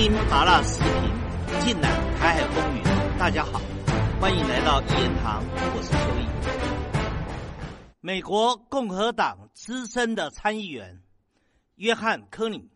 听麻辣视频，尽览海海风云。大家好，欢迎来到一言堂，我是邱毅。美国共和党资深的参议员约翰·科尼，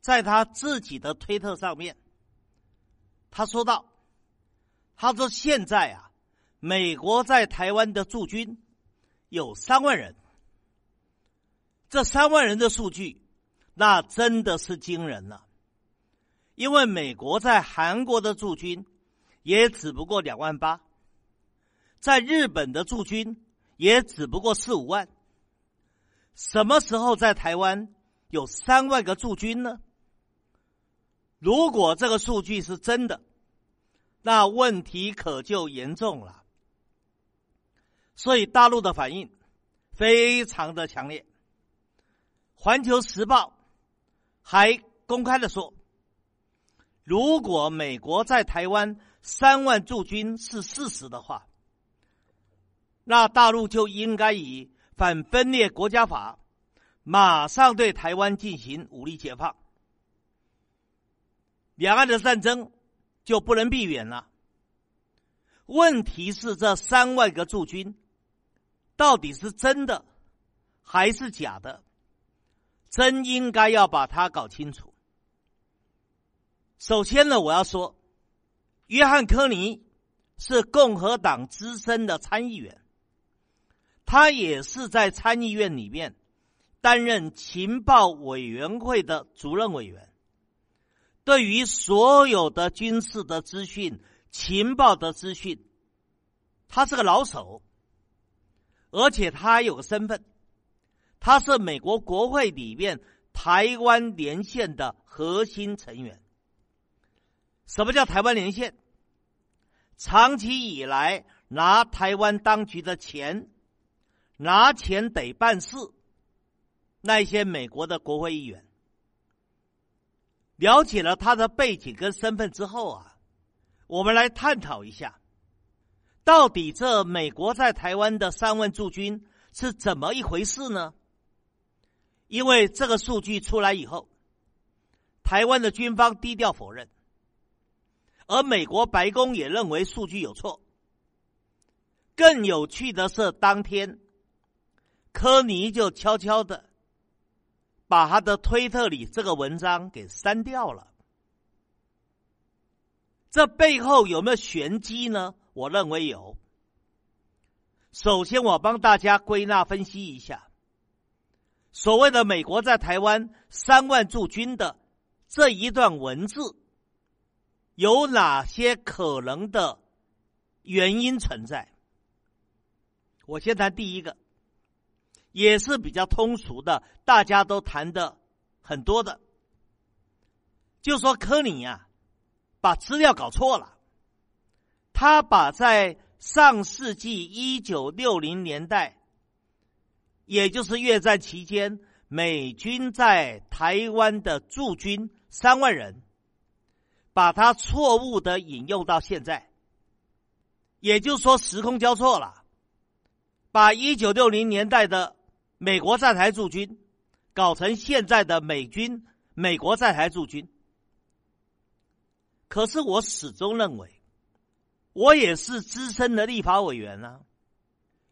在他自己的推特上面，他说道：“他说现在啊，美国在台湾的驻军有三万人，这三万人的数据，那真的是惊人了。”因为美国在韩国的驻军也只不过两万八，在日本的驻军也只不过四五万。什么时候在台湾有三万个驻军呢？如果这个数据是真的，那问题可就严重了。所以大陆的反应非常的强烈，《环球时报》还公开的说。如果美国在台湾三万驻军是事实的话，那大陆就应该以反分裂国家法马上对台湾进行武力解放，两岸的战争就不能避免了。问题是这三万个驻军到底是真的还是假的？真应该要把它搞清楚。首先呢，我要说，约翰·科尼是共和党资深的参议员，他也是在参议院里面担任情报委员会的主任委员。对于所有的军事的资讯、情报的资讯，他是个老手，而且他有个身份，他是美国国会里面台湾连线的核心成员。什么叫台湾连线？长期以来拿台湾当局的钱，拿钱得办事。那些美国的国会议员了解了他的背景跟身份之后啊，我们来探讨一下，到底这美国在台湾的三万驻军是怎么一回事呢？因为这个数据出来以后，台湾的军方低调否认。而美国白宫也认为数据有错。更有趣的是，当天科尼就悄悄的把他的推特里这个文章给删掉了。这背后有没有玄机呢？我认为有。首先，我帮大家归纳分析一下，所谓的美国在台湾三万驻军的这一段文字。有哪些可能的原因存在？我先谈第一个，也是比较通俗的，大家都谈的很多的，就说科里呀，把资料搞错了。他把在上世纪一九六零年代，也就是越战期间，美军在台湾的驻军三万人。把它错误的引用到现在，也就是说时空交错了，把一九六零年代的美国在台驻军搞成现在的美军美国在台驻军。可是我始终认为，我也是资深的立法委员啊，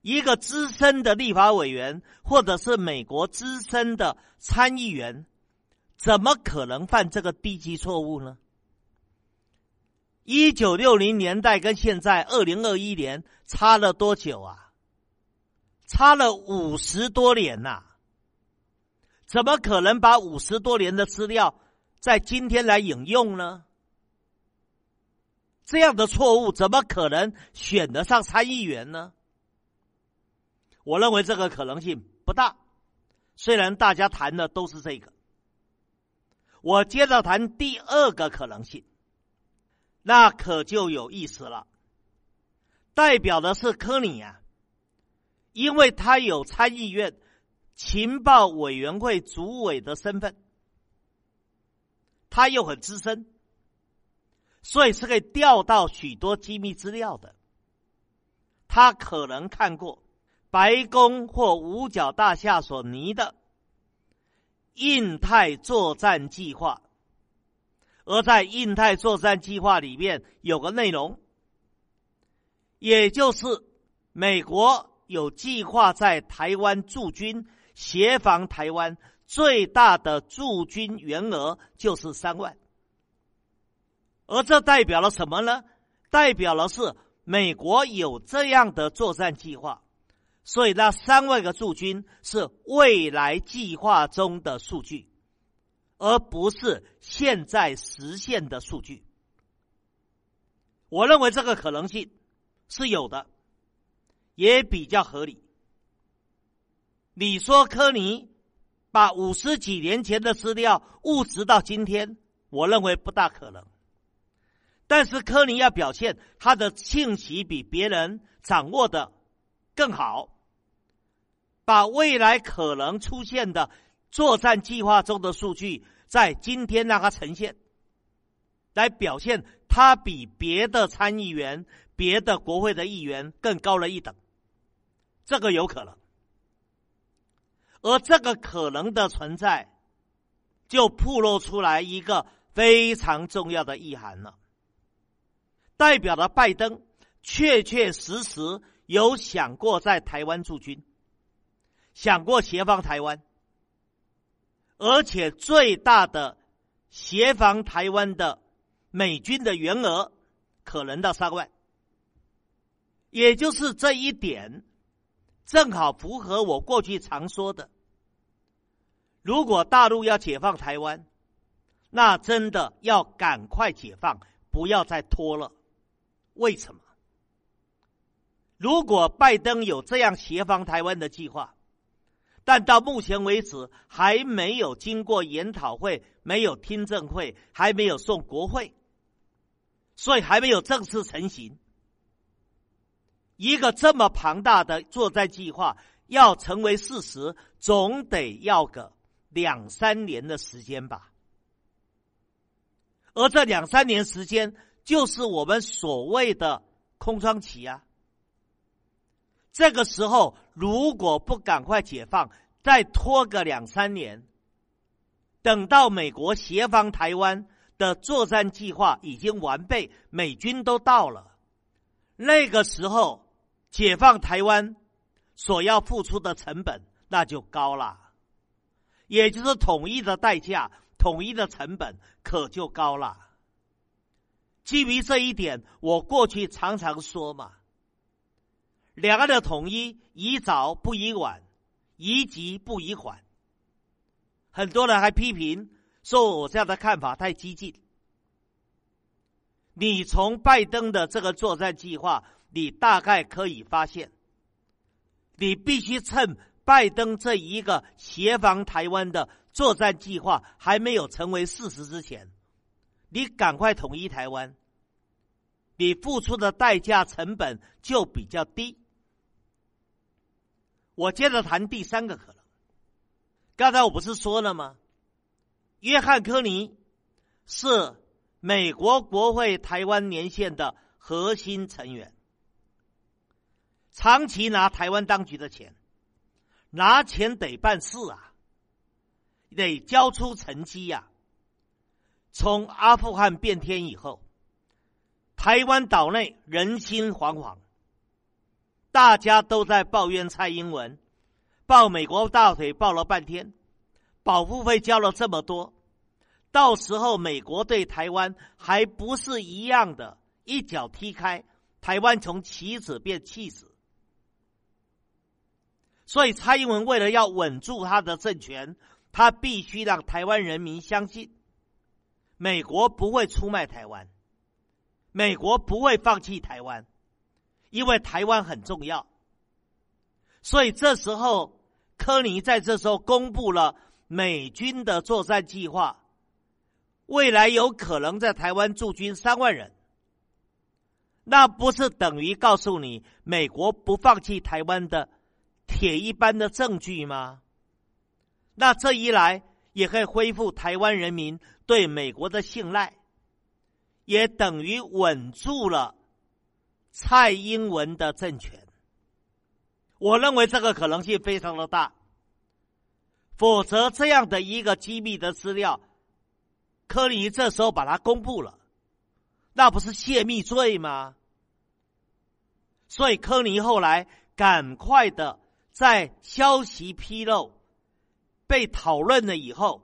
一个资深的立法委员或者是美国资深的参议员，怎么可能犯这个低级错误呢？一九六零年代跟现在二零二一年差了多久啊？差了五十多年呐！怎么可能把五十多年的资料在今天来引用呢？这样的错误怎么可能选得上参议员呢？我认为这个可能性不大。虽然大家谈的都是这个，我接着谈第二个可能性。那可就有意思了，代表的是科尼啊，因为他有参议院情报委员会主委的身份，他又很资深，所以是可以调到许多机密资料的。他可能看过白宫或五角大厦所拟的印太作战计划。而在印太作战计划里面有个内容，也就是美国有计划在台湾驻军，协防台湾，最大的驻军员额就是三万。而这代表了什么呢？代表了是美国有这样的作战计划，所以那三万个驻军是未来计划中的数据。而不是现在实现的数据，我认为这个可能性是有的，也比较合理。你说科尼把五十几年前的资料误植到今天，我认为不大可能。但是科尼要表现他的信息比别人掌握的更好，把未来可能出现的。作战计划中的数据在今天让它呈现，来表现他比别的参议员、别的国会的议员更高了一等，这个有可能。而这个可能的存在，就暴露出来一个非常重要的意涵了，代表了拜登确确实实有想过在台湾驻军，想过协防台湾。而且最大的协防台湾的美军的员额可能到三万，也就是这一点，正好符合我过去常说的：如果大陆要解放台湾，那真的要赶快解放，不要再拖了。为什么？如果拜登有这样协防台湾的计划？但到目前为止还没有经过研讨会，没有听证会，还没有送国会，所以还没有正式成型。一个这么庞大的作战计划要成为事实，总得要个两三年的时间吧。而这两三年时间，就是我们所谓的空窗期啊。这个时候，如果不赶快解放，再拖个两三年，等到美国协防台湾的作战计划已经完备，美军都到了，那个时候解放台湾所要付出的成本那就高了，也就是统一的代价、统一的成本可就高了。基于这一点，我过去常常说嘛。两岸的统一宜早不宜晚，宜急不宜缓。很多人还批评说我这样的看法太激进。你从拜登的这个作战计划，你大概可以发现，你必须趁拜登这一个协防台湾的作战计划还没有成为事实之前，你赶快统一台湾，你付出的代价成本就比较低。我接着谈第三个可能。刚才我不是说了吗？约翰·科尼是美国国会台湾年线的核心成员，长期拿台湾当局的钱，拿钱得办事啊，得交出成绩呀。从阿富汗变天以后，台湾岛内人心惶惶。大家都在抱怨蔡英文，抱美国大腿抱了半天，保护费交了这么多，到时候美国对台湾还不是一样的，一脚踢开，台湾从棋子变弃子。所以蔡英文为了要稳住他的政权，他必须让台湾人民相信，美国不会出卖台湾，美国不会放弃台湾。因为台湾很重要，所以这时候科尼在这时候公布了美军的作战计划，未来有可能在台湾驻军三万人，那不是等于告诉你美国不放弃台湾的铁一般的证据吗？那这一来也可以恢复台湾人民对美国的信赖，也等于稳住了。蔡英文的政权，我认为这个可能性非常的大。否则，这样的一个机密的资料，柯尼这时候把它公布了，那不是泄密罪吗？所以柯尼后来赶快的在消息披露、被讨论了以后，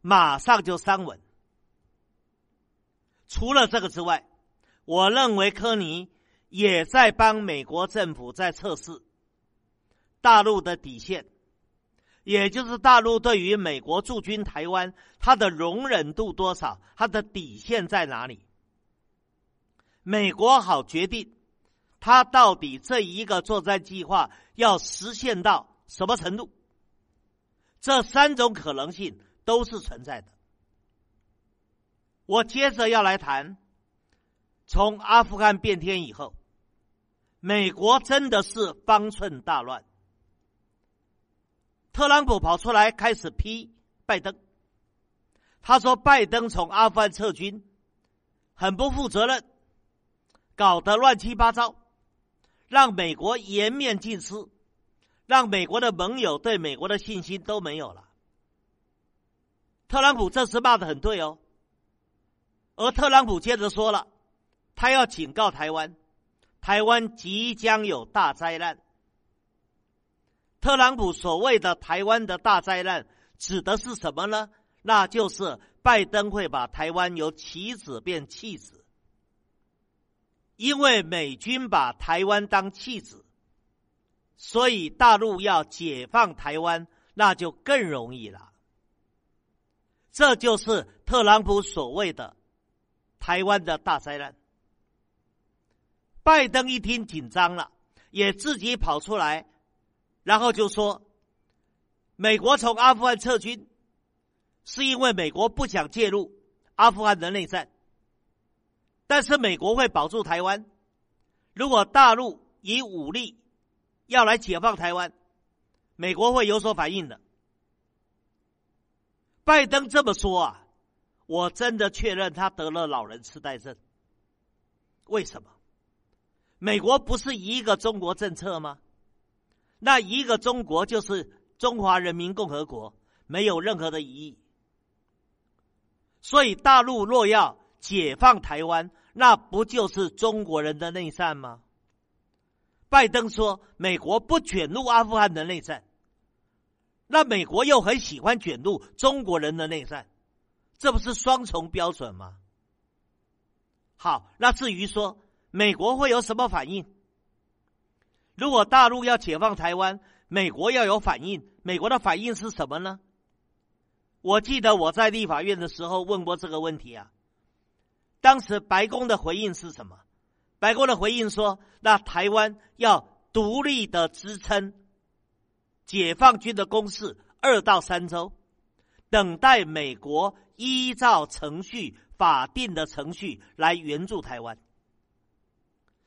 马上就删文。除了这个之外，我认为柯尼也在帮美国政府在测试大陆的底线，也就是大陆对于美国驻军台湾，它的容忍度多少，它的底线在哪里？美国好决定。他到底这一个作战计划要实现到什么程度？这三种可能性都是存在的。我接着要来谈，从阿富汗变天以后，美国真的是方寸大乱。特朗普跑出来开始批拜登，他说拜登从阿富汗撤军很不负责任，搞得乱七八糟。让美国颜面尽失，让美国的盟友对美国的信心都没有了。特朗普这次骂的很对哦，而特朗普接着说了，他要警告台湾，台湾即将有大灾难。特朗普所谓的台湾的大灾难指的是什么呢？那就是拜登会把台湾由棋子变弃子。因为美军把台湾当弃子，所以大陆要解放台湾，那就更容易了。这就是特朗普所谓的台湾的大灾难。拜登一听紧张了，也自己跑出来，然后就说：“美国从阿富汗撤军，是因为美国不想介入阿富汗的内战。”但是美国会保住台湾。如果大陆以武力要来解放台湾，美国会有所反应的。拜登这么说啊，我真的确认他得了老人痴呆症。为什么？美国不是一个中国政策吗？那一个中国就是中华人民共和国，没有任何的疑义。所以大陆若要。解放台湾，那不就是中国人的内战吗？拜登说美国不卷入阿富汗的内战，那美国又很喜欢卷入中国人的内战，这不是双重标准吗？好，那至于说美国会有什么反应？如果大陆要解放台湾，美国要有反应，美国的反应是什么呢？我记得我在立法院的时候问过这个问题啊。当时白宫的回应是什么？白宫的回应说：“那台湾要独立的支撑解放军的攻势二到三周，等待美国依照程序、法定的程序来援助台湾。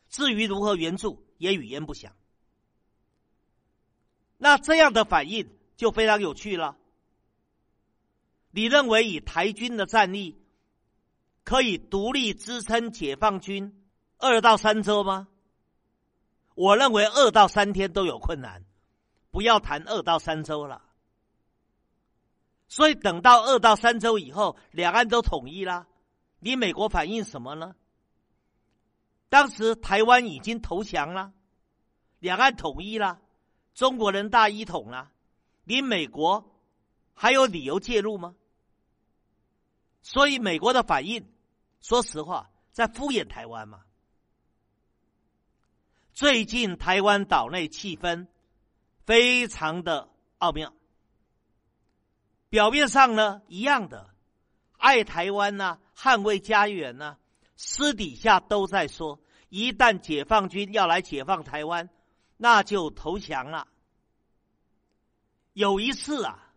至于如何援助，也语焉不详。那这样的反应就非常有趣了。你认为以台军的战力？”可以独立支撑解放军二到三周吗？我认为二到三天都有困难，不要谈二到三周了。所以等到二到三周以后，两岸都统一了，你美国反应什么呢？当时台湾已经投降了，两岸统一了，中国人大一统了，你美国还有理由介入吗？所以美国的反应。说实话，在敷衍台湾嘛。最近台湾岛内气氛非常的奥妙。表面上呢，一样的爱台湾呐，捍卫家园呐，私底下都在说，一旦解放军要来解放台湾，那就投降了。有一次啊，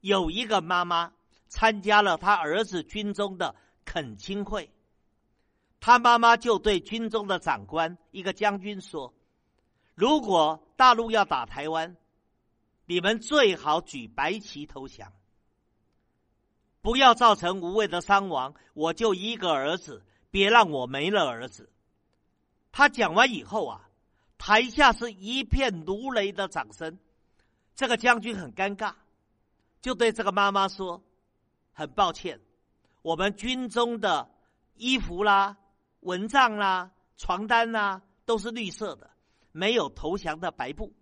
有一个妈妈参加了他儿子军中的。恳亲会，他妈妈就对军中的长官一个将军说：“如果大陆要打台湾，你们最好举白旗投降，不要造成无谓的伤亡。我就一个儿子，别让我没了儿子。”他讲完以后啊，台下是一片如雷的掌声。这个将军很尴尬，就对这个妈妈说：“很抱歉。”我们军中的衣服啦、蚊帐啦、床单啦，都是绿色的，没有投降的白布。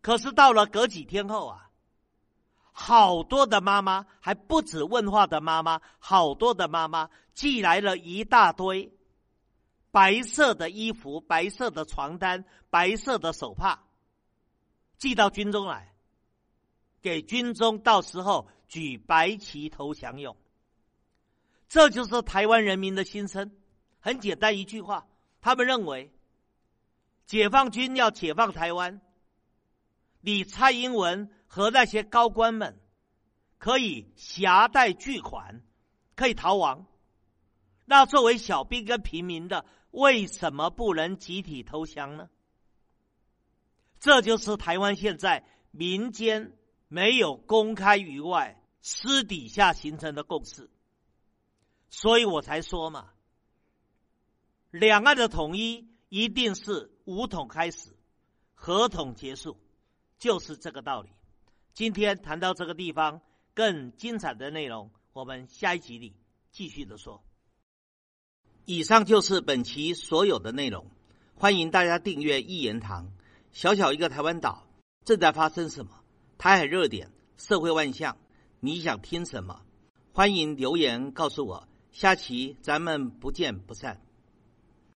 可是到了隔几天后啊，好多的妈妈，还不止问话的妈妈，好多的妈妈寄来了一大堆白色的衣服、白色的床单、白色的手帕，寄到军中来，给军中到时候。举白旗投降用，这就是台湾人民的心声。很简单一句话，他们认为解放军要解放台湾，你蔡英文和那些高官们可以携带巨款，可以逃亡。那作为小兵跟平民的，为什么不能集体投降呢？这就是台湾现在民间。没有公开于外，私底下形成的共识，所以我才说嘛，两岸的统一一定是武统开始，合统结束，就是这个道理。今天谈到这个地方，更精彩的内容，我们下一集里继续的说。以上就是本期所有的内容，欢迎大家订阅一言堂。小小一个台湾岛，正在发生什么？台海热点，社会万象，你想听什么？欢迎留言告诉我。下期咱们不见不散。